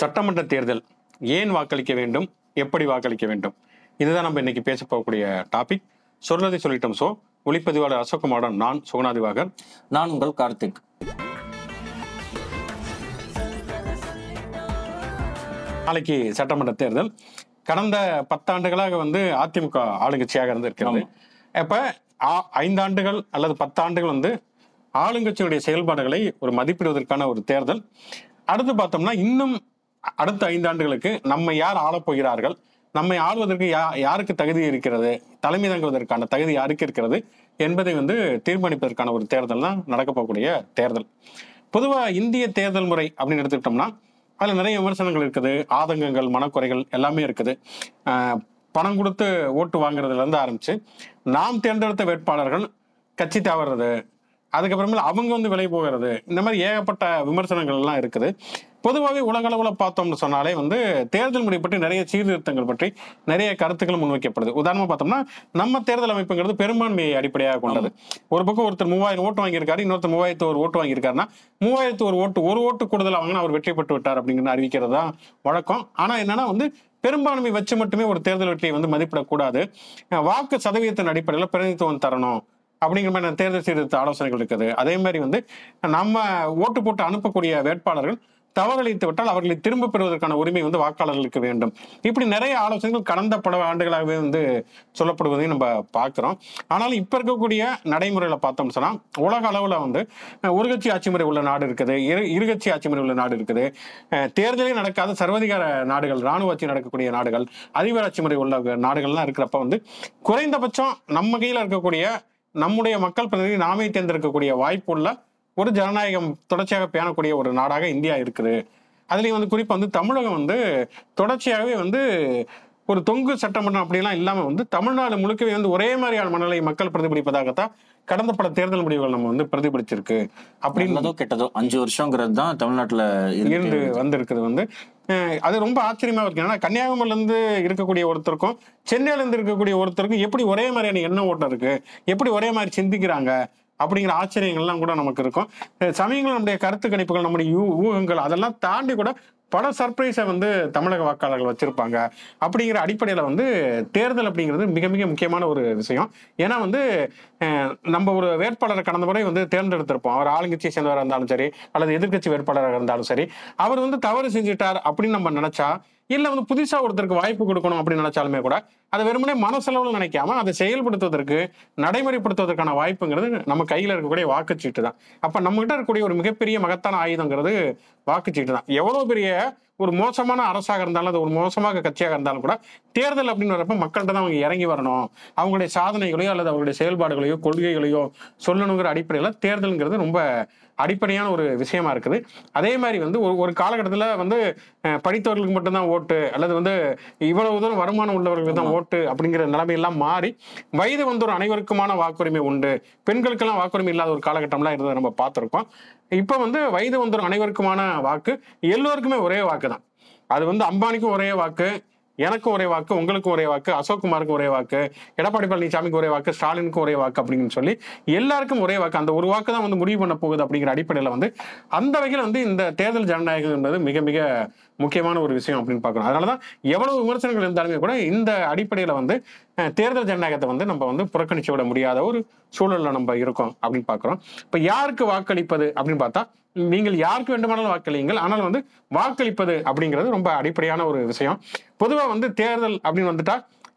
சட்டமன்ற தேர்தல் ஏன் வாக்களிக்க வேண்டும்? எப்படி வாக்களிக்க வேண்டும்? இதுதான் நம்ம இன்னைக்கு பேச போகக்கூடிய டாபிக் சொல்றதை சொல்லிட்டோம். சோ ஒளிப்பதிவாளர் அசோக்குமாரன் நான் சுகுணாதிவாகர் நான் உங்கள் கார்த்திக். நாளைக்கு சட்டமன்ற தேர்தல். கடந்த பத்தாண்டுகளாக வந்து அதிமுக ஆளுங்கட்சியாக இருந்து இருக்கிறது இப்ப ஐந்தாண்டுகள் அல்லது பத்தாண்டுகள் வந்து ஆளுங்கட்சியுடைய செயல்பாடுகளை ஒரு மதிப்பிடுவதற்கான ஒரு தேர்தல். அடுத்து பார்த்தோம்னா இன்னும் அடுத்த ஐந்தாண்டுகளுக்கு நம்ம யார் ஆளப் போகிறார்கள்? நம்மை ஆள்வதற்கு யா யாருக்கு தகுதி இருக்கிறது? தலைமை தங்குவதற்கான தகுதி யாருக்கு இருக்கிறது? என்பதை வந்து தீர்மானிப்பதற்கான ஒரு தேர்தல் தான் நடக்க போகக்கூடிய தேர்தல். பொதுவாக இந்திய தேர்தல் முறை அப்படின்னு எடுத்துக்கிட்டோம்னா அதில் நிறைய விமர்சனங்கள் இருக்குது. ஆதங்கங்கள் மனக்குறைகள் எல்லாமே இருக்குது. பணம் கொடுத்து ஓட்டு வாங்குறதுலேருந்து ஆரம்பித்து ஆரம்பிச்சு நாம் தேர்ந்தெடுத்த வேட்பாளர்கள் கட்சி தவறுறது அதுக்கப்புறமேல அவங்க வந்து விலை போகிறது. இந்த மாதிரி ஏகப்பட்ட விமர்சனங்கள் எல்லாம் இருக்குது. பொதுவாகவே உலகளவில் பார்த்தோம்னு சொன்னாலே வந்து தேர்தல் முறை பற்றி நிறைய சீர்திருத்தங்கள் பற்றி நிறைய கருத்துக்கள் முன்வைக்கப்படுது. உதாரணமாக பார்த்தோம்னா நம்ம தேர்தல் அமைப்புங்கிறது பெரும்பான்மையை அடிப்படையாக கொண்டது. ஒரு பக்கம் ஒருத்தர் மூவாயிரம் ஓட்டு வாங்கியிருக்காரு இன்னொருத்தர் மூவாயிரத்து ஒரு ஓட்டு வாங்கியிருக்காருன்னா மூவாயிரத்து ஒரு ஓட்டு ஒரு ஓட்டு கூடுதல் வாங்கினா அவர் வெற்றி பெற்று விட்டார் அப்படிங்கிற அறிவிக்கிறது தான் வழக்கம். ஆனால் என்னன்னா வந்து பெரும்பான்மை வச்சு மட்டுமே ஒரு தேர்தல் வெற்றியை வந்து மதிப்பிடக்கூடாது. வாக்கு சதவீதத்தின் அடிப்படையில் பிரதிநிதித்துவம் தரணும். அப்படிங்கிற மாதிரி தேர்தல் சீர்திருத்த ஆலோசனைகள் இருக்குது. அதே மாதிரி வந்து நம்ம ஓட்டு போட்டு அனுப்பக்கூடிய வேட்பாளர்கள் தவறளித்து விட்டால் அவர்களை திரும்ப பெறுவதற்கான உரிமை வந்து வாக்காளர்களுக்கு வேண்டும். இப்படி நிறைய ஆலோசனைகள் கடந்த பல ஆண்டுகளாகவே வந்து சொல்லப்படுவதையும் நம்ம பார்க்குறோம். ஆனாலும் இப்போ இருக்கக்கூடிய நடைமுறையில் பார்த்தோம்னு சொன்னால் உலக அளவில் வந்து ஒரு கட்சி ஆட்சி முறை உள்ள நாடு இருக்குது இரு இருகட்சி ஆட்சி முறை உள்ள நாடு இருக்குது. தேர்தலே நடக்காத சர்வதிகார நாடுகள் ராணுவ ஆட்சி நடக்கக்கூடிய நாடுகள் அதிபர் ஆட்சி முறை உள்ள நாடுகள்லாம் இருக்கிறப்ப வந்து குறைந்தபட்சம் நம்ம கையில் இருக்கக்கூடிய நம்முடைய மக்கள் பிரதிநிதி நாமே தேர்ந்தெடுக்கக்கூடிய வாய்ப்புள்ள ஒரு ஜனநாயகம் தொடர்ச்சியாக பேணக்கூடிய ஒரு நாடாக இந்தியா இருக்குது. அதுலயும் வந்து குறிப்பாக வந்து தமிழகம் வந்து தொடர்ச்சியாகவே வந்து ஒரு தொங்கு சட்டமன்றம் அப்படிலாம் இல்லாம வந்து தமிழ்நாடு முழுக்கவே வந்து ஒரே மாதிரியான மனநிலை மக்கள் பிரதிபலிப்பதாகத்தான் கடந்த பல தேர்தல் முடிவுகள் நம்ம வந்து பிரதிபலிச்சிருக்கு. அப்படின்னு நல்லதோ கெட்டதோ அஞ்சு வருஷங்கிறது தான் தமிழ்நாட்டுல இருந்து வந்திருக்குது வந்து. அது ரொம்ப ஆச்சரியமா இருக்கு. ஏன்னா கன்னியாகுமரியில இருந்து இருக்கக்கூடிய ஒருத்தருக்கும் சென்னையில இருந்து இருக்கக்கூடிய ஒருத்தருக்கும் எப்படி ஒரே மாதிரியான எண்ண ஓட்டம் இருக்கு எப்படி ஒரே மாதிரி சிந்திக்கிறாங்க அப்படிங்கிற ஆச்சரியங்கள்லாம் கூட நமக்கு இருக்கும். சமயங்கள் நம்முடைய கருத்து கணிப்புகள் நம்முடைய ஊகங்கள் அதெல்லாம் தாண்டி கூட பல சர்ப்ரைஸை வந்து தமிழக வாக்காளர்கள் வச்சிருப்பாங்க. அப்படிங்கிற அடிப்படையில் வந்து தேர்தல் அப்படிங்கிறது மிக மிக முக்கியமான ஒரு விஷயம். ஏன்னா வந்து நம்ம ஒரு வேட்பாளரை கடந்த முறை வந்து தேர்ந்தெடுத்திருப்போம். அவர் ஆளுங்கட்சியை சேர்ந்தவராக இருந்தாலும் சரி அல்லது எதிர்க்கட்சி வேட்பாளராக இருந்தாலும் சரி. அவர் வந்து தவறு செஞ்சுட்டார் அப்படின்னு நம்ம நினச்சா இல்லை வந்து புதுசாக ஒருத்தருக்கு வாய்ப்பு கொடுக்கணும் அப்படின்னு நினைச்சாலுமே கூட அதை வெறுமனே மனசெலவில் நினைக்காம அதை செயல்படுத்துவதற்கு நடைமுறைப்படுத்துவதற்கான வாய்ப்புங்கிறது நம்ம கையில் இருக்கக்கூடிய வாக்குச்சீட்டு தான். அப்போ நம்மகிட்ட இருக்கக்கூடிய ஒரு மிகப்பெரிய மகத்தான ஆயுதங்கிறது வாக்குச்சீட்டு தான். எவ்வளோ பெரிய ஒரு மோசமான அரசாக இருந்தாலும் அது ஒரு மோசமாக கட்சியாக இருந்தாலும் கூட தேர்தல் அப்படின்னு வரப்ப மக்கள்கிட்ட தான் அவங்க இறங்கி வரணும். அவங்களுடைய சாதனைகளையோ அல்லது அவங்களுடைய செயல்பாடுகளையோ கொள்கைகளையோ சொல்லணுங்கிற அடிப்படையில் தேர்தலுங்கிறது ரொம்ப அடிப்படையான ஒரு விஷயமா இருக்குது. அதே மாதிரி வந்து ஒரு ஒரு காலகட்டத்தில் வந்து படித்தவர்களுக்கு மட்டும்தான் ஓட்டு அல்லது வந்து இவ்வளவு தூரம் வருமானம் உள்ளவர்களுக்கு தான் ஓட்டு அப்படிங்கிற நிலைமையெல்லாம் மாறி வயது வந்தோர் அனைவருக்குமான வாக்குரிமை உண்டு. பெண்களுக்கெல்லாம் வாக்குரிமை இல்லாத ஒரு காலகட்டம்லாம் இருந்ததை நம்ம பார்த்துருக்கோம். இப்போ வந்து வயது வந்தோர் அனைவருக்குமான வாக்கு எல்லோருக்குமே ஒரே வாக்கு தான் அது வந்து அம்பானிக்கும் ஒரே வாக்கு எனக்கும் ஒரே வாக்கு உங்களுக்கும் ஒரே வாக்கு அசோக்குமாருக்கு ஒரே வாக்கு எடப்பாடி பழனிசாமிக்கு ஒரே வாக்கு ஸ்டாலினுக்கு ஒரே வாக்கு அப்படின்னு சொல்லி எல்லாருக்கும் ஒரே வாக்கு. அந்த ஒரு வாக்கு தான் வந்து முடிவு பண்ண போகுது அப்படிங்கிற அடிப்படையில் வந்து அந்த வகையில் வந்து இந்த தேர்தல் ஜனநாயகம் என்பது மிக மிக முக்கியமான ஒரு விஷயம் அப்படின்னு பார்க்கணும். அதனால தான் எவ்வளவு விமர்சனங்கள் இருந்தாலுமே கூட இந்த அடிப்படையில் வந்து தேர்தல் ஜனநாயகத்தை வந்து நம்ம வந்து புறக்கணிச்சு விட முடியாத ஒரு சூழல்ல நம்ம இருக்கோம் அப்படின்னு பார்க்குறோம் இப்போ யாருக்கு வாக்களிப்பது அப்படின்னு பார்த்தா நீங்கள் யாருக்கு வேண்டுமானாலும் வாக்களியுங்கள். ஆனால் வந்து வாக்களிப்பது அப்படிங்கிறது ரொம்ப அடிப்படையான ஒரு விஷயம். பொதுவாக வந்து தேர்தல் அப்படின்னு வந்துட்டா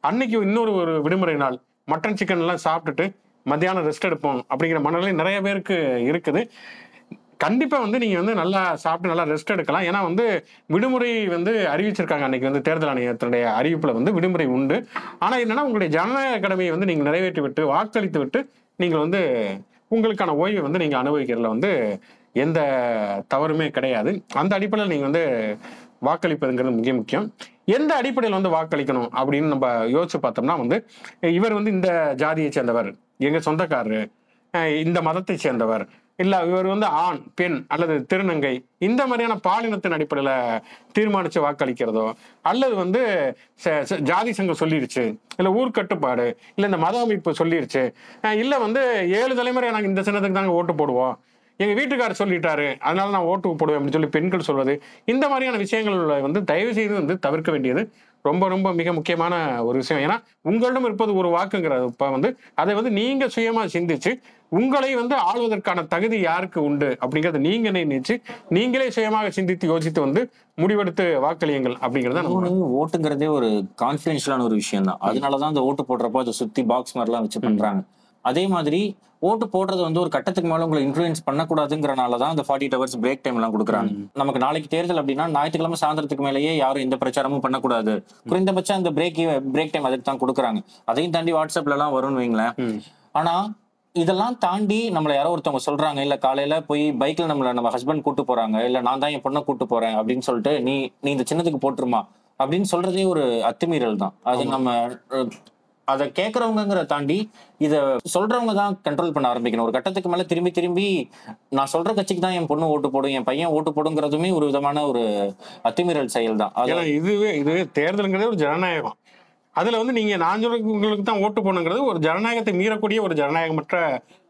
அன்னைக்கு இன்னொரு ஒரு விடுமுறை நாள். மட்டன் சிக்கன் எல்லாம் சாப்பிட்டுட்டு மத்தியானம் ரெஸ்ட் எடுப்போம் அப்படிங்கிற மனநிலை நிறைய பேருக்கு இருக்குது. கண்டிப்பாக வந்து நீங்கள் வந்து நல்லா சாப்பிட்டு நல்லா ரெஸ்ட் எடுக்கலாம். ஏன்னா வந்து விடுமுறை வந்து அறிவிச்சிருக்காங்க அன்னைக்கு வந்து தேர்தல் ஆணையத்தினுடைய அறிவிப்பில் வந்து விடுமுறை உண்டு. ஆனால் என்னென்னா உங்களுடைய ஜனநாயக கடமையை வந்து நீங்கள் நிறைவேற்றி விட்டு வாக்களித்து விட்டு நீங்கள் வந்து உங்களுக்கான ஓய்வை வந்து நீங்கள் அனுபவிக்கிறதுல வந்து எந்த தவறுமே கிடையாது. அந்த அடிப்படையில் நீங்கள் வந்து வாக்களிப்பதுங்கிறது மிக முக்கியம். எந்த அடிப்படையில் வந்து வாக்களிக்கணும் அப்படின்னு நம்ம யோசிச்சு பார்த்தோம்னா வந்து இவர் வந்து இந்த ஜாதியை சேர்ந்தவர் எங்கள் சொந்தக்காரர் இந்த மதத்தை சேர்ந்தவர் இல்ல இவர் வந்து ஆண் பெண் அல்லது திருநங்கை. இந்த மாதிரியான பாலினத்தின் அடிப்படையில தீர்மானிச்சு வாக்களிக்கிறதோ அல்லது வந்து ச- ச- ஜாதி சங்கம் சொல்லிருச்சு இல்ல ஊர்க்கட்டுப்பாடு இல்ல இந்த மத அமைப்பு சொல்லிருச்சு இல்ல வந்து ஏழு தலைமுறை நாங்க இந்த சின்னத்துக்கு தாங்க ஓட்டு போடுவோம் எங்க வீட்டுக்காரர் சொல்லிட்டாரு அதனால நான் ஓட்டு போடுவேன் அப்படின்னு சொல்லி பெண்கள் சொல்வது இந்த மாதிரியான விஷயங்கள் வந்து தயவு செய்து வந்து தவிர்க்க வேண்டியது ரொம்ப ரொம்ப மிக முக்கியமான ஒரு விஷயம். ஏன்னா உங்களிடம் இருப்பது ஒரு வாக்குங்கிறப்ப வந்து அதை வந்து நீங்க சுயமா சிந்திச்சு உங்களை வந்து ஆளுவதற்கான தகுதி யாருக்கு உண்டு அப்படிங்கறத நீங்க நினைச்சு நீங்களே சுயமாக சிந்தித்து யோசித்து வந்து முடிவெடுத்து வாக்களியுங்கள் அப்படிங்கறத நம்ம ஓட்டுங்கிறதே ஒரு கான்பிடென்ஷியலான ஒரு விஷயம் தான் அதனாலதான் அந்த ஓட்டு போடுறப்போ அதை சுத்தி பாக்ஸ் மாதிரிலாம் வச்சு பண்றாங்க. அதே மாதிரி ஓட்டு போடுறது வந்து ஒரு கட்டத்துக்கு மேல உங்களை இன்ஃபுளுன்ஸ் பண்ணக்கூடாதுங்கிறனால தான் அந்த ஃபார்ட்டி ஹவர்ஸ் பிரேக் டைம் எல்லாம் கொடுக்குறாங்க. நமக்கு நாளைக்கு தேர்தல் அப்படின்னா ஞாயிற்றுக்கிழமை சாயந்தரத்துக்கு மேலேயே யாரும் எந்த பிரச்சாரமும் பண்ணக்கூடாது. குறைந்தபட்சம் அந்த பிரேக் பிரேக் டைம் அதுக்கு தான் கொடுக்குறாங்க. அதையும் தாண்டி வாட்ஸ்அப்ல எல்லாம் வரும்னு வைங்களேன். ஆனா இதெல்லாம் தாண்டி நம்மள யாரோ ஒருத்தவங்க சொல்றாங்க இல்ல காலையில போய் பைக்ல நம்மள நம்ம ஹஸ்பண்ட் கூட்டு போறாங்க இல்ல நான் தான் என் பொண்ணை கூட்டு போறேன் அப்படின்னு சொல்லிட்டு நீ நீ இந்த சின்னத்துக்கு போட்டுருமா அப்படின்னு சொல்றதே ஒரு அத்துமீறல் தான். அது நம்ம அதை கேட்குறவங்கிற தாண்டி இத சொல்றவங்க தான் கண்ட்ரோல் பண்ண ஆரம்பிக்கணும். ஒரு கட்டத்துக்கு மேல திரும்பி திரும்பி நான் சொல்ற கட்சிக்கு தான் என் பொண்ணு ஓட்டு போடும் என் பையன் ஓட்டு போடுங்கிறதுமே ஒரு விதமான ஒரு அத்துமீறல் செயல் தான் இதுவே இதுவே தேர்தலுங்கிறது ஒரு ஜனநாயகம். அதுல வந்து நீங்க நான் சொல்றவங்களுக்கு தான் ஓட்டு போகணுங்கிறது ஒரு ஜனநாயகத்தை மீறக்கூடிய ஒரு ஜனநாயகமற்ற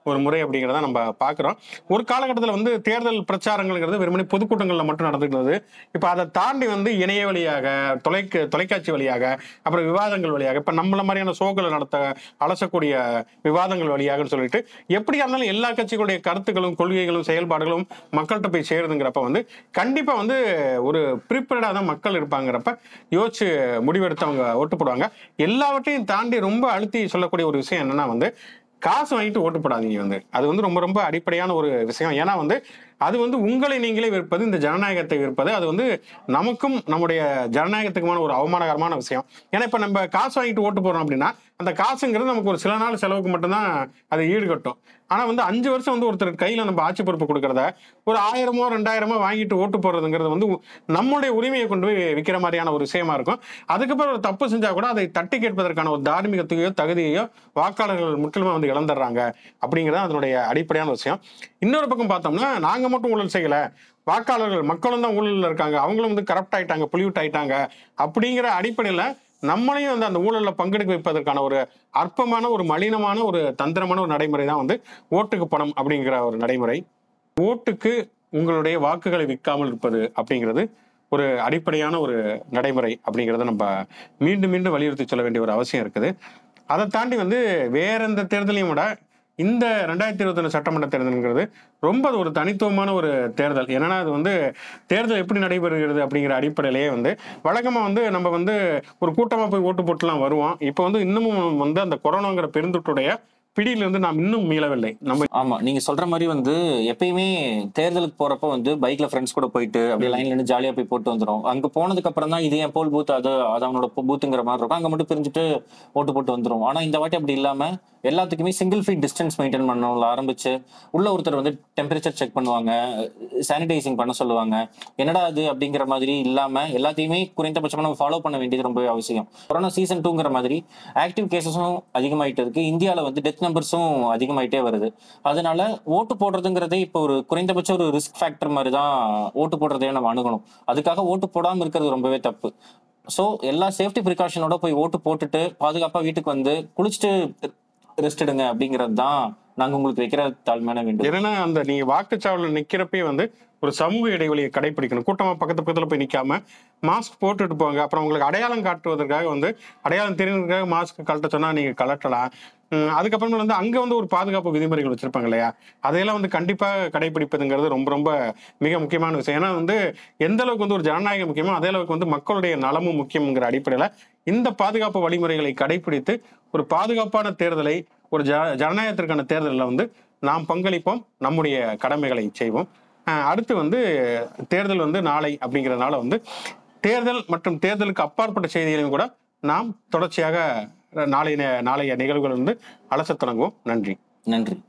ஒரு முறை அப்படிங்கிறத நம்ம பார்க்குறோம். ஒரு காலகட்டத்தில் வந்து தேர்தல் பிரச்சாரங்கள்ங்கிறது வெறுமனே பொதுக்கூட்டங்களில் மட்டும் நடந்துக்கிறது இப்போ அதை தாண்டி வந்து இணைய வழியாக தொலைக்க தொலைக்காட்சி வழியாக அப்புறம் விவாதங்கள் வழியாக இப்போ நம்மள மாதிரியான ஷோக்களை நடத்த அலசக்கூடிய விவாதங்கள் வழியாகன்னு சொல்லிட்டு எப்படியா இருந்தாலும் எல்லா கட்சிகளுடைய கருத்துக்களும் கொள்கைகளும் செயல்பாடுகளும் மக்கள்கிட்ட போய் சேருதுங்கிறப்ப வந்து கண்டிப்பாக வந்து ஒரு ப்ரிப்பேர்டாக தான் மக்கள் இருப்பாங்கிறப்ப யோசிச்சு முடிவெடுத்து அவங்க ஓட்டு போடுவாங்க எல்லாவற்றையும் தாண்டி ரொம்ப அழுத்தி சொல்லக்கூடிய ஒரு விஷயம் என்னன்னா வந்து காசு வாங்கிட்டு ஓட்டு போடாதீங்க வந்து. அது வந்து ரொம்ப ரொம்ப அடிப்படையான ஒரு விஷயம். ஏன்னா வந்து அது வந்து உங்களை நீங்களே விற்பது இந்த ஜனநாயகத்தை விற்பது அது வந்து நமக்கும் நம்முடைய ஜனநாயகத்துக்குமான ஒரு அவமானகரமான விஷயம். ஏன்னா இப்போ நம்ம காசு வாங்கிட்டு ஓட்டு போகிறோம் அப்படின்னா அந்த காசுங்கிறது நமக்கு ஒரு சில நாள் செலவுக்கு மட்டும்தான் அது ஈடுகட்டும். ஆனால் வந்து அஞ்சு வருஷம் வந்து ஒருத்தர் கையில் நம்ம ஆட்சி பொறுப்பு கொடுக்கறத ஒரு ஆயிரமோ ரெண்டாயிரமோ வாங்கிட்டு ஓட்டு போடுறதுங்கிறது வந்து நம்முடைய உரிமையை கொண்டு போய் விற்கிற மாதிரியான ஒரு விஷயமா இருக்கும். அதுக்கப்புறம் ஒரு தப்பு செஞ்சால் கூட அதை தட்டி கேட்பதற்கான ஒரு தார்மீகத்தையோ தகுதியையோ வாக்காளர்கள் முற்றிலுமே வந்து இழந்துடுறாங்க அப்படிங்கிறது அதனுடைய அடிப்படையான விஷயம். இன்னொரு பக்கம் பார்த்தோம்னா நாங்க மட்டும் ஊழல் செய்யல. வாக்காளர்கள் மக்களும் தான் ஊழல்ல இருக்காங்க. அவங்களும் வந்து கரப்ட் ஆயிட்டாங்க புலிவிட் ஆயிட்டாங்க. அப்படிங்கிற அடிப்படையில நம்மளையும் வந்து அந்த ஊழல்ல பங்கெடுக்க வைப்பதற்கான ஒரு அற்பமான ஒரு மலினமான ஒரு தந்திரமான ஒரு நடைமுறை தான் வந்து ஓட்டுக்கு பணம் அப்படிங்கிற ஒரு நடைமுறை. ஓட்டுக்கு உங்களுடைய வாக்குகளை விற்காமல் இருப்பது அப்படிங்கிறது ஒரு அடிப்படையான ஒரு நடைமுறை அப்படிங்கிறத நம்ம மீண்டும் மீண்டும் வலியுறுத்தி சொல்ல வேண்டிய ஒரு அவசியம் இருக்குது. அதை தாண்டி வந்து வேற எந்த தேர்தலையும் விட இந்த ரெண்டாயிரத்தி இருபத்தொன்று சட்டமன்ற தேர்தலுங்கிறது ரொம்ப ஒரு தனித்துவமான ஒரு தேர்தல். என்னன்னா அது வந்து தேர்தல் எப்படி நடைபெறுகிறது அப்படிங்கிற அடிப்படையிலேயே வந்து வழக்கமாக வந்து நம்ம வந்து ஒரு கூட்டமாக போய் ஓட்டு போட்டுலாம் வருவோம். இப்போ வந்து இன்னமும் வந்து அந்த கொரோனாங்கிற பெருந்தொற்றுடைய பிடியிலிருந்து நாம் இன்னும் மீளவில்லை. நம்ம ஆமா நீங்க சொல்ற மாதிரி வந்து எப்பயுமே தேர்தலுக்கு போறப்ப வந்து பைக்ல ஃப்ரெண்ட்ஸ் கூட போயிட்டு அப்படியே லைன்ல இருந்து ஜாலியா போய் போட்டு வந்துரும். அங்க போனதுக்கு அப்புறம் தான் இது என் போல் பூத் அது அது அவனோட பூத்துங்கிற மாதிரி இருக்கும். அங்க மட்டும் பிரிஞ்சுட்டு ஓட்டு போட்டு வந்துரும். ஆனா இந்த வாட்டி அப்படி இல்லாம எல்லாத்துக்குமே சிங்கிள் ஃபீட் டிஸ்டன்ஸ் மெயின்டைன் பண்ணணும்ல ஆரம்பிச்சு உள்ள ஒருத்தர் வந்து டெம்பரேச்சர் செக் பண்ணுவாங்க சானிடைசிங் பண்ண சொல்லுவாங்க. என்னடா அது அப்படிங்கிற மாதிரி இல்லாம எல்லாத்தையுமே குறைந்தபட்சமா நம்ம ஃபாலோ பண்ண வேண்டியது ரொம்பவே அவசியம். கொரோனா சீசன் டூங்கிற மாதிரி ஆக்டிவ் கேசஸும் அதிகமாயிட்டு இருக்கு. இந்தியாவில் வந்து டெத் நம்பர்ஸும் அதிகமாயிட்டே வருது. அதனால ஓட்டு போடுறதுங்கிறதே இப்போ ஒரு குறைந்தபட்ச ஒரு ரிஸ்க் ஃபேக்டர் மாதிரி தான் ஓட்டு போடுறதையே நம்ம அணுகணும். அதுக்காக ஓட்டு போடாமல் இருக்கிறது ரொம்பவே தப்பு. ஸோ எல்லா சேஃப்டி ப்ரிகாஷனோட போய் ஓட்டு போட்டுட்டு பாதுகாப்பாக வீட்டுக்கு வந்து குளிச்சுட்டு ரெஸ்ட் எடுங்க அப்படிங்கிறது தான் நாங்க உங்களுக்கு வைக்கிற தாழ்மையான வேண்டும் என்னன்னா அந்த நீங்க வாக்குச்சாவடியில் நிக்கிறப்பே வந்து ஒரு சமூக இடைவெளியை கடைபிடிக்கணும் கூட்டமா பக்கத்து பக்கத்துல போய் நிக்காம மாஸ்க் போட்டுட்டு போங்க. அப்புறம் உங்களுக்கு அடையாளம் காட்டுவதற்காக வந்து அடையாளம் தெரியுறதுக்காக மாஸ்க் கழட்ட சொன்னா நீங்க கலட்டலாம் அதுக்கப்புறமா வந்து அங்க வந்து ஒரு பாதுகாப்பு விதிமுறைகள் வச்சிருப்பாங்க இல்லையா? அதையெல்லாம் வந்து கண்டிப்பா கடைபிடிப்பதுங்கிறது ரொம்ப ரொம்ப மிக முக்கியமான விஷயம். ஏன்னா வந்து எந்த அளவுக்கு வந்து ஒரு ஜனநாயகம் முக்கியமோ அதே அளவுக்கு வந்து மக்களுடைய நலமும் முக்கியம்ங்கிற அடிப்படையில இந்த பாதுகாப்பு வழிமுறைகளை கடைபிடித்து ஒரு பாதுகாப்பான தேர்தலை ஒரு ஜ ஜனநாயகத்திற்கான தேர்தலில் வந்து நாம் பங்களிப்போம் நம்முடைய கடமைகளை செய்வோம். அடுத்து வந்து தேர்தல் வந்து நாளை அப்படிங்கிறதுனால வந்து தேர்தல் மற்றும் தேர்தலுக்கு அப்பாற்பட்ட செய்திகளையும் கூட நாம் தொடர்ச்சியாக நாளைய நாளைய நிகழ்வுகள் வந்து அலசத் தொடங்குவோம். நன்றி. நன்றி.